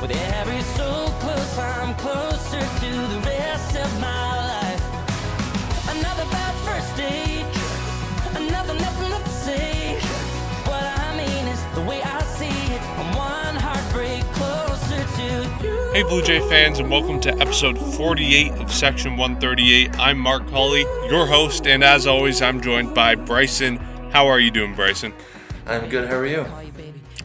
With every so close, I'm closer to the rest of my life. Another bad first date, another nothing left to say. What I mean is the way I see it, I'm one heartbreak closer to you. Hey, Blue Jay fans, and welcome to episode 48 of Section 138. I'm Mark Hawley, your host, and as always, I'm joined by Bryson. How are you doing, Bryson? I'm good. How are you?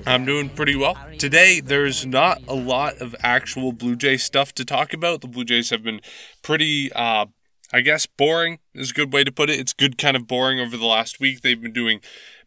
I'm doing pretty well. Today, there's not a lot of actual Blue Jay stuff to talk about. The Blue Jays have been pretty, uh, I guess, boring is a good way to put it. It's good kind of boring over the last week. They've been doing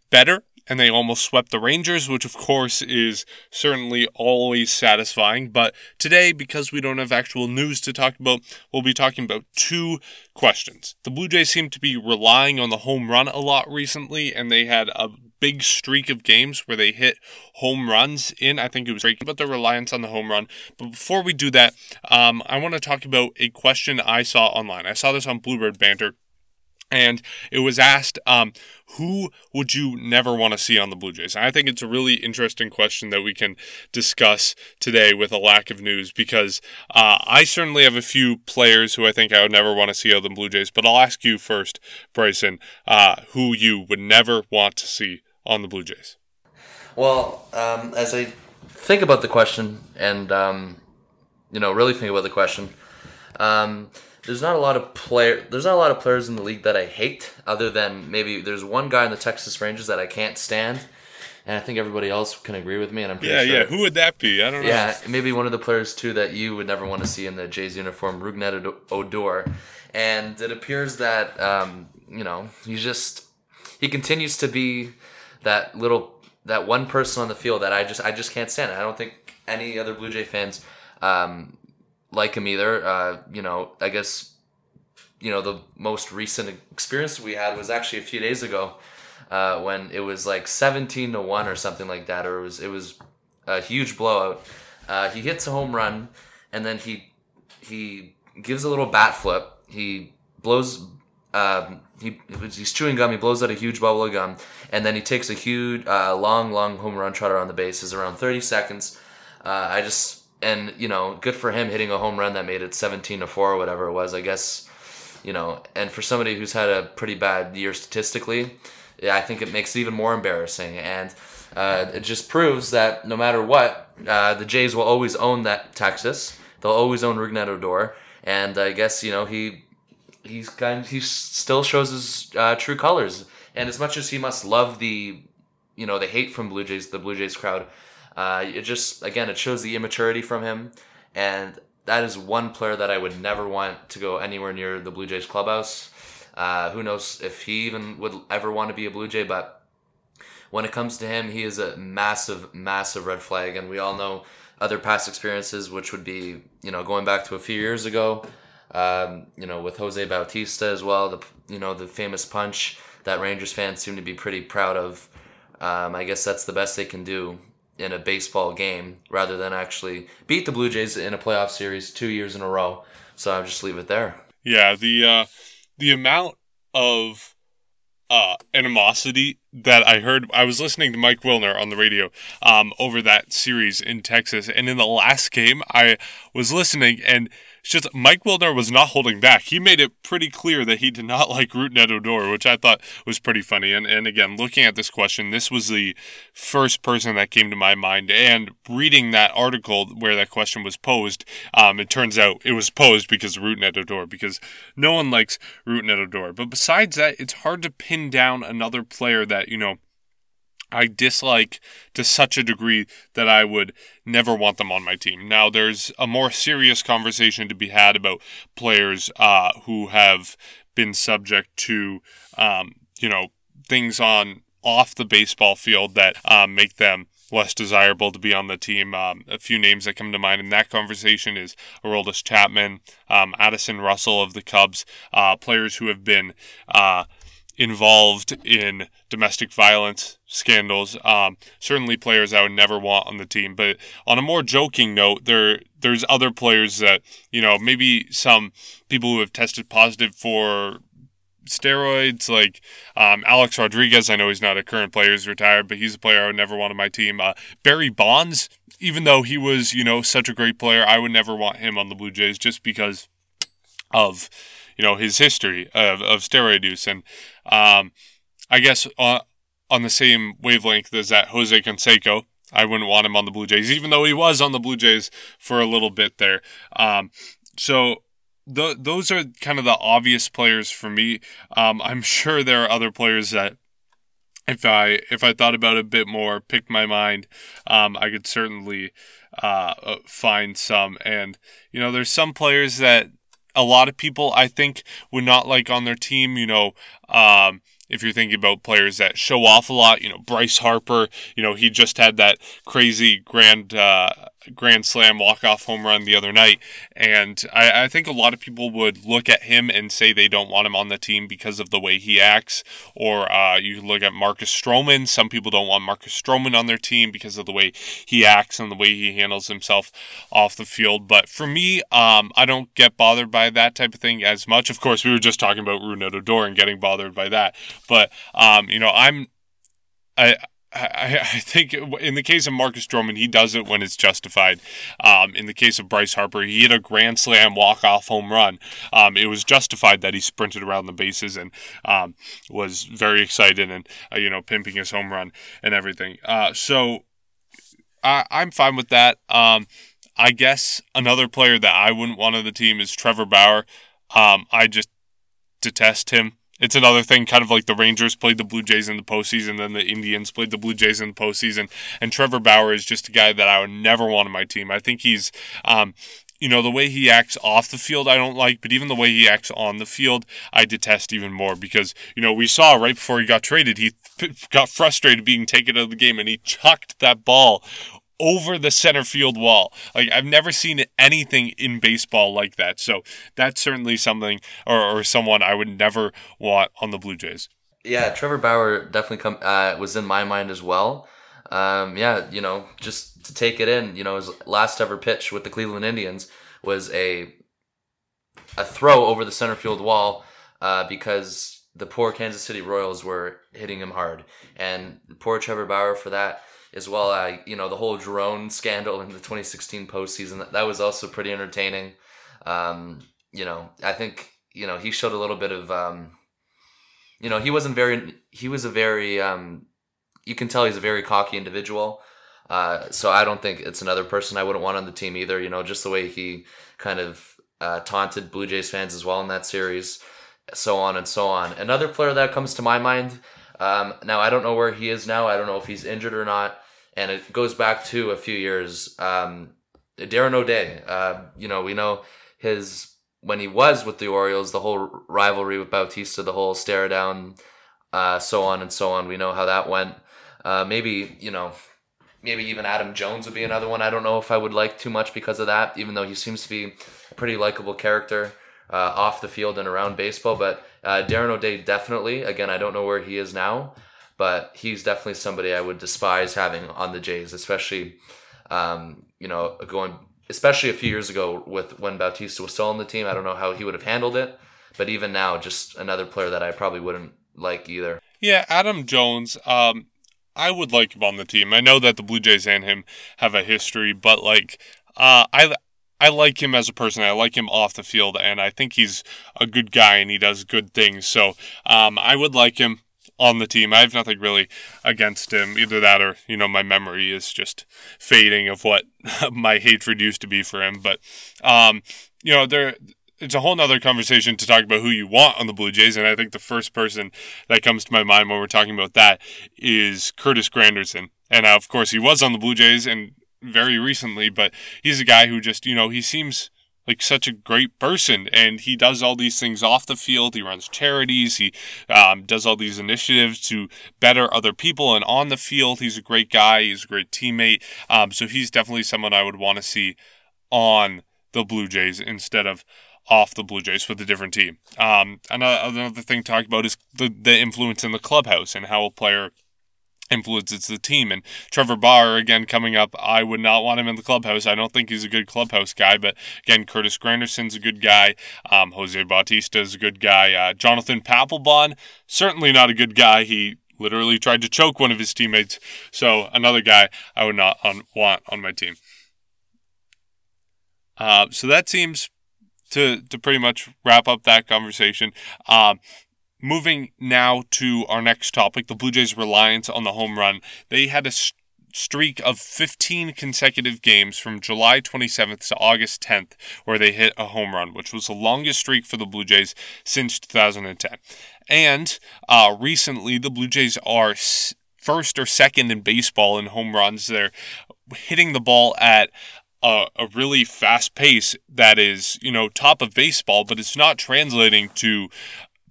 better and they almost swept the Rangers, which of course is certainly always satisfying. But today, because we don't have actual news to talk about, we'll be talking about two questions. The Blue Jays seem to be relying on the home run a lot recently, and they had a big streak of games where they hit home runs in. I think it was great, but the reliance on the home run. But before we do that, um, I want to talk about a question I saw online. I saw this on Bluebird Banter and it was asked, um, who would you never want to see on the Blue Jays? And I think it's a really interesting question that we can discuss today with a lack of news because uh, I certainly have a few players who I think I would never want to see on the Blue Jays. But I'll ask you first, Bryson, uh, who you would never want to see on the Blue Jays. Well, um, as I think about the question and um, you know really think about the question, um, there's not a lot of player. There's not a lot of players in the league that I hate, other than maybe there's one guy in the Texas Rangers that I can't stand, and I think everybody else can agree with me. And I'm pretty Yeah, sure. yeah. Who would that be? I don't know. Yeah, maybe one of the players too that you would never want to see in the Jays uniform, Rougned Odor, and it appears that um, you know he's just he continues to be that little that one person on the field that I just I just can't stand. I don't think any other Blue Jay fans um, like him either. Uh, you know, I guess you know the most recent experience we had was actually a few days ago uh, when it was like 17 to 1 or something like that or it was it was a huge blowout uh, he hits a home run and then he he gives a little bat flip he blows um, he he's chewing gum he blows out a huge bubble of gum and then he takes a huge uh, long long home run trot around the bases around 30 seconds uh, i just and you know good for him hitting a home run that made it 17 to 4 or whatever it was i guess you know, and for somebody who's had a pretty bad year statistically, yeah, I think it makes it even more embarrassing. And uh, it just proves that no matter what, uh, the Jays will always own that Texas. They'll always own Rougned Odor. And I guess, you know, he he's kind he still shows his uh, true colors. And as much as he must love the, you know, the hate from Blue Jays, the Blue Jays crowd, uh, it just, again, it shows the immaturity from him. And that is one player that I would never want to go anywhere near the Blue Jays clubhouse. Uh, who knows if he even would ever want to be a Blue Jay, but when it comes to him, he is a massive, massive red flag. And we all know other past experiences, which would be, you know, going back to a few years ago, um, you know, with Jose Bautista as well, the, you know, the famous punch that Rangers fans seem to be pretty proud of. Um, I guess that's the best they can do in a baseball game rather than actually beat the Blue Jays in a playoff series two years in a row. So I'll just leave it there. Yeah, the uh, the amount of uh, animosity that I heard. I was listening to Mike Wilner on the radio um, over that series in Texas, and in the last game, I was listening, and it's just Mike Wilner was not holding back. He made it pretty clear that he did not like Rougned Odor, which I thought was pretty funny. And and again, looking at this question, this was the first person that came to my mind. And reading that article where that question was posed, um, it turns out it was posed because Rougned Odor, because no one likes Rougned Odor. But besides that, it's hard to pin down another player that you know. I dislike to such a degree that I would never want them on my team. Now, there's a more serious conversation to be had about players uh, who have been subject to, um, you know, things on off the baseball field that um, make them less desirable to be on the team. Um, a few names that come to mind in that conversation is Aroldis Chapman, um, Addison Russell of the Cubs, uh, players who have been uh, involved in domestic violence scandals. Um, certainly players I would never want on the team. But on a more joking note, there there's other players that you know maybe some people who have tested positive for steroids. Like um, Alex Rodriguez, I know he's not a current player, he's retired, but he's a player I would never want on my team. Uh, Barry Bonds, even though he was, you know, such a great player, I would never want him on the Blue Jays just because of, you know, his history of, of steroid use. And um, I guess on, on the same wavelength as that Jose Canseco, I wouldn't want him on the Blue Jays, even though he was on the Blue Jays for a little bit there. Um, so th- those are kind of the obvious players for me. Um, I'm sure there are other players that if I if I thought about it a bit more, picked my mind, um, I could certainly uh, uh, find some. And you know, there's some players that a lot of people I think would not like on their team. You know, um, if you're thinking about players that show off a lot, you know, Bryce Harper, you know, he just had that crazy grand uh, grand slam walk off home run the other night, and I, I think a lot of people would look at him and say they don't want him on the team because of the way he acts. Or uh, you look at Marcus Stroman. Some people don't want Marcus Stroman on their team because of the way he acts and the way he handles himself off the field. But for me, um, I don't get bothered by that type of thing as much. Of course, we were just talking about Rougned Odor and getting bothered by that. But um, you know, I'm I I, I think in the case of Marcus Stroman, he does it when it's justified. Um, in the case of Bryce Harper, he hit a grand slam walk off home run. Um, it was justified that he sprinted around the bases and um, was very excited and uh, you know pimping his home run and everything. Uh, so I, I'm fine with that. Um, I guess another player that I wouldn't want on the team is Trevor Bauer. Um, I just detest him it's another thing, kind of like the Rangers played the Blue Jays in the postseason, then the Indians played the Blue Jays in the postseason. And Trevor Bauer is just a guy that I would never want on my team. I think he's, um, you know, the way he acts off the field, I don't like, but even the way he acts on the field, I detest even more because, you know, we saw right before he got traded, he got frustrated being taken out of the game and he chucked that ball over the center field wall. Like I've never seen anything in baseball like that. So that's certainly something or, or someone I would never want on the Blue Jays. Yeah, Trevor Bauer definitely come uh, was in my mind as well. Um, yeah, you know, just to take it in, you know, his last ever pitch with the Cleveland Indians was a a throw over the center field wall uh, because the poor Kansas City Royals were hitting him hard, and poor Trevor Bauer for that as well. Uh, you know, the whole drone scandal in the 2016 postseason that, that was also pretty entertaining. Um, you know, I think you know he showed a little bit of um, you know he wasn't very he was a very um, you can tell he's a very cocky individual. Uh, so I don't think it's another person I wouldn't want on the team either. You know, just the way he kind of uh, taunted Blue Jays fans as well in that series, so on and so on. Another player that comes to my mind um, now I don't know where he is now. I don't know if he's injured or not, and it goes back to a few years. Um, Darren O'Day. Uh, you know, we know his when he was with the Orioles, the whole rivalry with Bautista, the whole stare down, uh, so on and so on. We know how that went. Uh, maybe you know, maybe even Adam Jones would be another one. I don't know if I would like too much because of that, even though he seems to be a pretty likable character uh, off the field and around baseball. But uh, Darren O'Day definitely. Again, I don't know where he is now, but he's definitely somebody I would despise having on the Jays, especially um, you know going especially a few years ago with when Bautista was still on the team. I don't know how he would have handled it, but even now, just another player that I probably wouldn't like either. Yeah, Adam Jones. Um, I would like him on the team. I know that the Blue Jays and him have a history, but like, uh, I I like him as a person. I like him off the field, and I think he's a good guy and he does good things. So um, I would like him on the team. I have nothing really against him. Either that or, you know, my memory is just fading of what my hatred used to be for him. But, um, you know, there. It's a whole nother conversation to talk about who you want on the Blue Jays, and I think the first person that comes to my mind when we're talking about that is Curtis Granderson. And uh, of course, he was on the Blue Jays, and very recently, but he's a guy who just, you know, he seems like such a great person and he does all these things off the field. He runs charities. He um, does all these initiatives to better other people and on the field. He's a great guy. He's a great teammate. Um, so he's definitely someone i would want to see on the blue jays instead of off the blue jays with a different team. Um, another, another thing to talk about is the, the influence in the clubhouse and how a player influences the team. And Trevor Bauer, again, coming up, I would not want him in the clubhouse. I don't think he's a good clubhouse guy, but again, Curtis Granderson's a good guy. Um, Jose Bautista is a good guy. Uh, Jonathan Papelbon, certainly not a good guy. He literally tried to choke one of his teammates. So another guy I would not on, want on my team. Uh, so that seems to to pretty much wrap up that conversation. Um, moving now to our next topic, the Blue Jays' reliance on the home run. They had a streak of 15 consecutive games from July 27th to August 10th where they hit a home run, which was the longest streak for the Blue Jays since 2010. And uh, recently, the Blue Jays are first or second in baseball in home runs. They're hitting the ball at a, a really fast pace that is, you know, top of baseball, but it's not translating to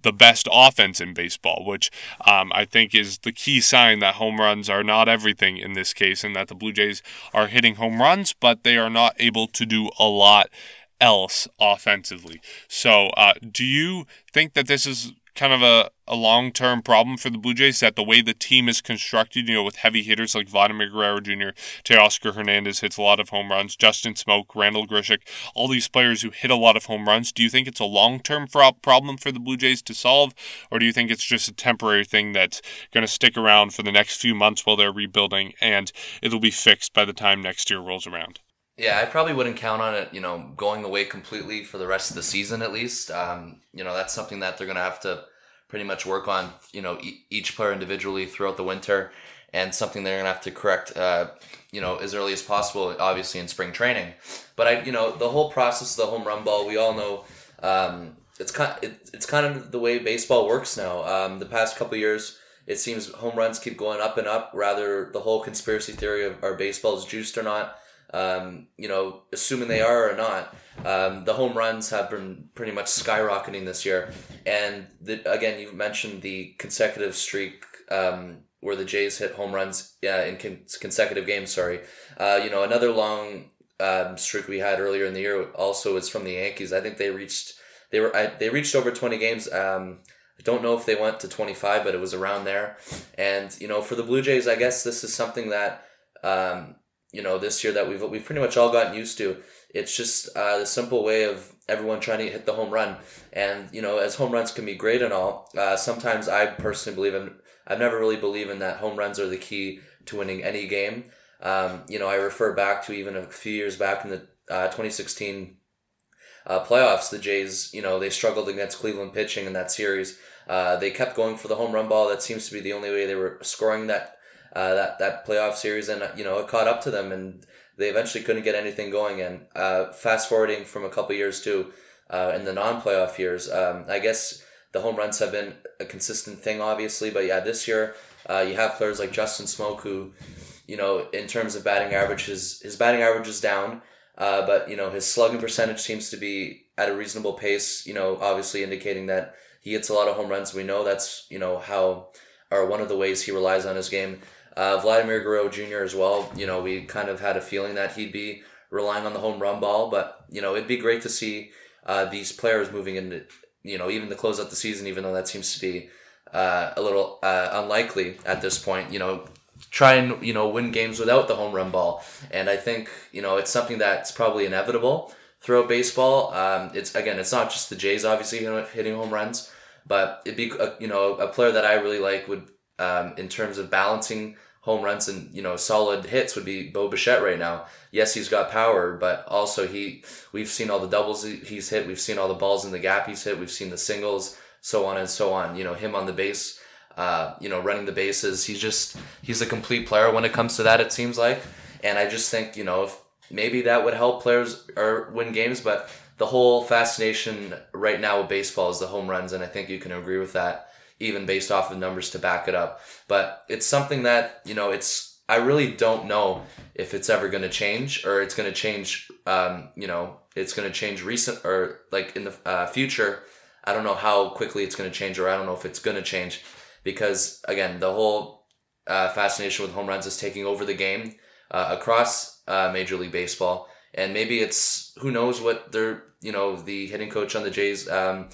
the best offense in baseball, which um, I think is the key sign that home runs are not everything in this case, and that the Blue Jays are hitting home runs, but they are not able to do a lot else offensively. So, uh, do you think that this is kind of a, a long term problem for the Blue Jays that the way the team is constructed, you know, with heavy hitters like Vladimir Guerrero Jr., Teoscar Hernandez hits a lot of home runs, Justin Smoak, Randal Grichuk, all these players who hit a lot of home runs. Do you think it's a long term problem for the Blue Jays to solve, or do you think it's just a temporary thing that's going to stick around for the next few months while they're rebuilding and it'll be fixed by the time next year rolls around? Yeah, I probably wouldn't count on it, you know, going away completely for the rest of the season at least. Um, you know, that's something that they're going to have to pretty much work on, you know, e- each player individually throughout the winter and something they're going to have to correct, uh, you know, as early as possible, obviously in spring training. But I, you know, the whole process of the home run ball, we all know, um, it's kind, it, it's kind of the way baseball works now. Um, the past couple years, it seems home runs keep going up and up. Rather, the whole conspiracy theory of are baseballs juiced or not um, you know, assuming they are or not, um, the home runs have been pretty much skyrocketing this year. And the, again, you mentioned the consecutive streak um, where the Jays hit home runs uh, in con- consecutive games. Sorry, uh, you know, another long um, streak we had earlier in the year also is from the Yankees. I think they reached they were I, they reached over twenty games. Um, I don't know if they went to twenty five, but it was around there. And you know, for the Blue Jays, I guess this is something that um, you know this year that we've we've pretty much all gotten used to. It's just uh, the simple way of everyone trying to hit the home run, and you know as home runs can be great and all. Uh, sometimes I personally believe in. I've never really believed in that home runs are the key to winning any game. Um, you know I refer back to even a few years back in the uh, 2016 uh, playoffs. The Jays, you know, they struggled against Cleveland pitching in that series. Uh, they kept going for the home run ball. That seems to be the only way they were scoring that uh, that that playoff series, and you know it caught up to them, and they eventually couldn't get anything going. And uh, fast forwarding from a couple years to uh, in the non-playoff years, um, I guess the home runs have been a consistent thing, obviously. But yeah, this year uh, you have players like Justin Smoak, who, you know, in terms of batting average, his his batting average is down, uh, but you know his slugging percentage seems to be at a reasonable pace. You know, obviously indicating that he hits a lot of home runs. We know that's you know how or one of the ways he relies on his game. Uh, Vladimir Guerrero Jr. as well. You know, we kind of had a feeling that he'd be relying on the home run ball, but you know, it'd be great to see uh, these players moving into you know even to close out the season, even though that seems to be uh, a little uh, unlikely at this point. You know, try and you know win games without the home run ball, and I think you know it's something that's probably inevitable throughout baseball. Um, it's again, it's not just the Jays obviously you know, hitting home runs, but it'd be a, you know a player that I really like would um, in terms of balancing home runs and you know solid hits would be Bo Bichette right now. Yes, he's got power, but also he we've seen all the doubles he's hit, we've seen all the balls in the gap he's hit, we've seen the singles, so on and so on. You know him on the base, uh, you know running the bases. He's just he's a complete player when it comes to that. It seems like, and I just think you know if maybe that would help players or win games, but the whole fascination right now with baseball is the home runs, and I think you can agree with that even based off of numbers to back it up. But it's something that, you know, it's, I really don't know if it's ever going to change or it's going to change, um, you know, it's going to change recent or like in the uh, future. I don't know how quickly it's going to change or I don't know if it's going to change because, again, the whole uh, fascination with home runs is taking over the game uh, across uh, Major League Baseball. And maybe it's, who knows what they're, you know, the hitting coach on the Jays, um,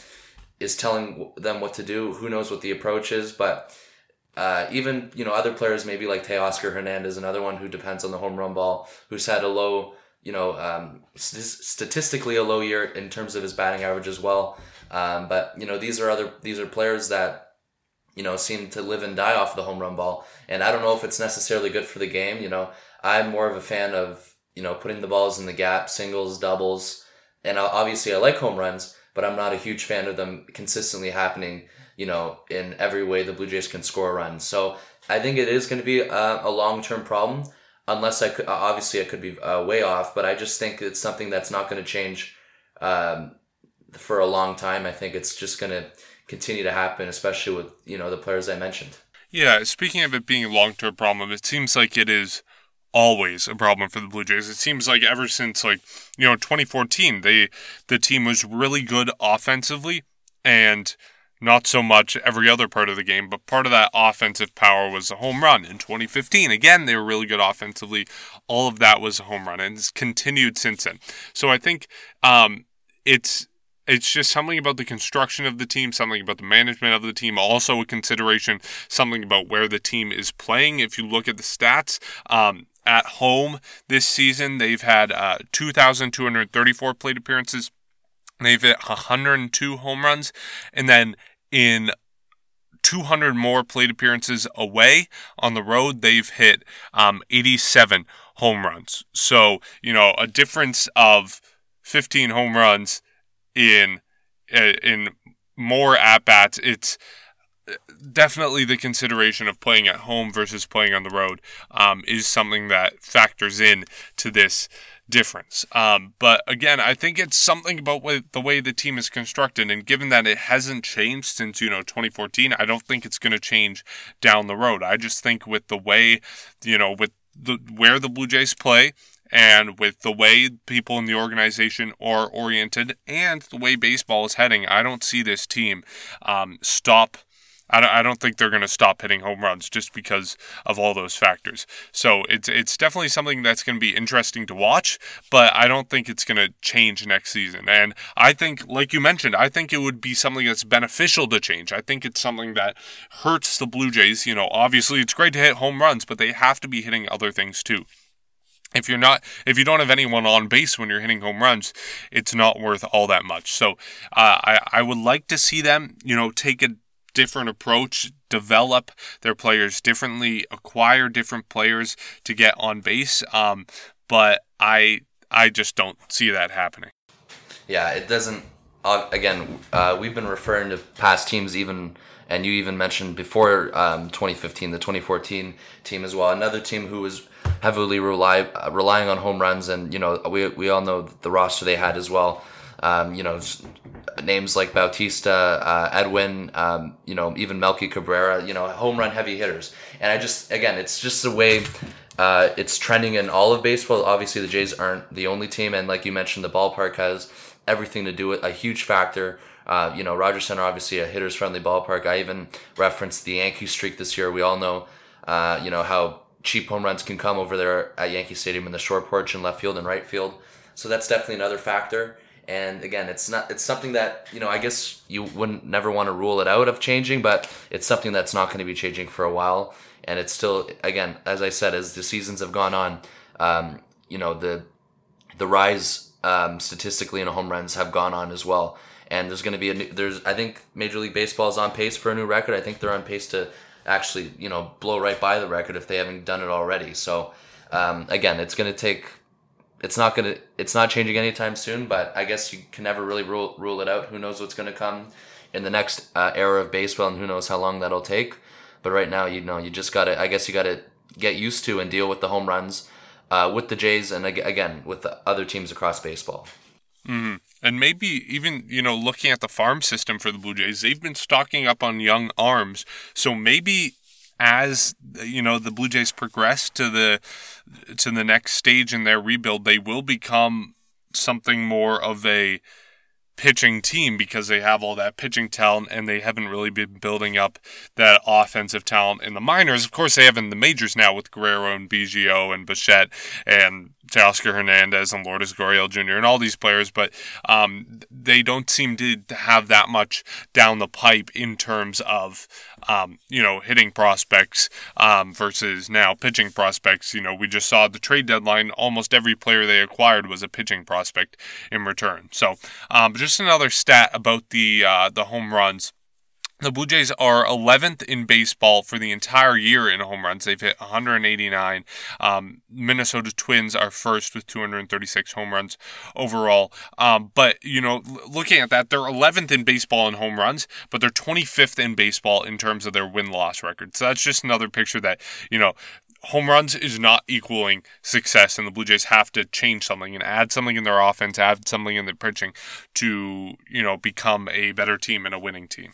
is telling them what to do. Who knows what the approach is, but uh, even you know other players, maybe like Teoscar Hernandez, another one who depends on the home run ball, who's had a low, you know, um, st- statistically a low year in terms of his batting average as well. Um, but you know these are other these are players that you know seem to live and die off the home run ball, and I don't know if it's necessarily good for the game. You know, I'm more of a fan of you know putting the balls in the gap, singles, doubles, and obviously I like home runs, but I'm not a huge fan of them consistently happening you know, in every way the Blue Jays can score a run. So I think it is going to be a, a long term problem. Unless I could, obviously, I could be uh, way off, but I just think it's something that's not going to change um, for a long time. I think it's just going to continue to happen, especially with you know the players I mentioned. Yeah, speaking of it being a long term problem, it seems like it is always a problem for the Blue Jays. It seems like ever since like you know 2014, they the team was really good offensively and not so much every other part of the game, but part of that offensive power was a home run. In 2015, again, they were really good offensively. All of that was a home run, and it's continued since then. So I think um, it's it's just something about the construction of the team, something about the management of the team, also a consideration, something about where the team is playing. If you look at the stats, um, at home this season, they've had uh, 2,234 plate appearances. They've hit 102 home runs. And then in 200 more plate appearances away on the road, they've hit um, 87 home runs. So, you know, a difference of 15 home runs in uh, in more at bats. It's definitely the consideration of playing at home versus playing on the road um, is something that factors in to this difference. Um, but again, I think it's something about the way the team is constructed, and given that it hasn't changed since you know 2014, I don't think it's going to change down the road. I just think with the way, you know, with the where the Blue Jays play. And with the way people in the organization are oriented and the way baseball is heading, I don't see this team um, stop I don't, I don't think they're going to stop hitting home runs just because of all those factors. So it's it's definitely something that's going to be interesting to watch, but I don't think it's going to change next season. And I think, like you mentioned, I think it would be something that's beneficial to change. I think it's something that hurts the Blue Jays. You know, obviously it's great to hit home runs, but they have to be hitting other things too if you're not if you don't have anyone on base when you're hitting home runs it's not worth all that much so uh, I, I would like to see them you know take a different approach, develop their players differently, acquire different players to get on base. Um, but I I just don't see that happening. Yeah, it doesn't. Uh, again, uh, we've been referring to past teams even, and you even mentioned before um, 2015, the 2014 team as well. Another team who was heavily rely, uh, relying on home runs, and you know we we all know the roster they had as well. Um, you know, names like Bautista, uh, Edwin, um, you know, even Melky Cabrera, you know, home run heavy hitters. And I just, again, it's just the way uh, it's trending in all of baseball. Obviously, the Jays aren't the only team, and like you mentioned, the ballpark has everything to do with a huge factor. Uh, you know, Rogers Center obviously a hitters friendly ballpark. I even referenced the Yankee streak this year. We all know, uh, you know, how cheap home runs can come over there at Yankee Stadium in the short porch in left field and right field. So that's definitely another factor. And again, it's not it's something that you know I guess you wouldn't never want to rule it out of changing, but it's something that's not going to be changing for a while. And it's still again, as I said, as the seasons have gone on, um, you know the the rise um, statistically in home runs have gone on as well. And there's going to be a new, there's I think Major League Baseball is on pace for a new record. I think they're on pace to actually you know blow right by the record if they haven't done it already. So um, again, it's going to take it's not gonna it's not changing anytime soon. But I guess you can never really rule rule it out. Who knows what's gonna come in the next uh, era of baseball, and who knows how long that'll take. But right now, you know, you just gotta. I guess you gotta get used to and deal with the home runs uh, with the Jays, and again with the other teams across baseball. Mm-hmm. And maybe even, you know, looking at the farm system for the Blue Jays, they've been stocking up on young arms. So maybe as you know the Blue Jays progress to the to the next stage in their rebuild, they will become something more of a pitching team because they have all that pitching talent and they haven't really been building up that offensive talent in the minors. Of course, they have in the majors now with Guerrero and Biggio and Bichette and Teoscar Hernandez and Lourdes Gurriel Jr. and all these players, but um, they don't seem to have that much down the pipe in terms of um, you know hitting prospects um, versus now pitching prospects. You know, we just saw the trade deadline. Almost every player they acquired was a pitching prospect in return. So, um, just another stat about the uh, the home runs. The Blue Jays are 11th in baseball for the entire year in home runs. They've hit 189. Um, Minnesota Twins are first with 236 home runs overall. Um, but, you know, looking at that, they're 11th in baseball in home runs, but they're 25th in baseball in terms of their win loss record. So that's just another picture that, you know, home runs is not equaling success, and the Blue Jays have to change something and add something in their offense, add something in their pitching to, you know, become a better team and a winning team.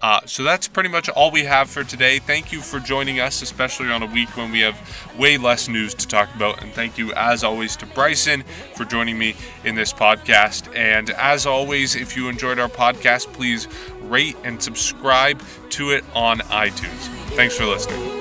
Uh, so that's pretty much all we have for today. Thank you for joining us, especially on a week when we have way less news to talk about. And thank you, as always, to Bryson for joining me in this podcast. And as always, if you enjoyed our podcast, please rate and subscribe to it on iTunes. Thanks for listening.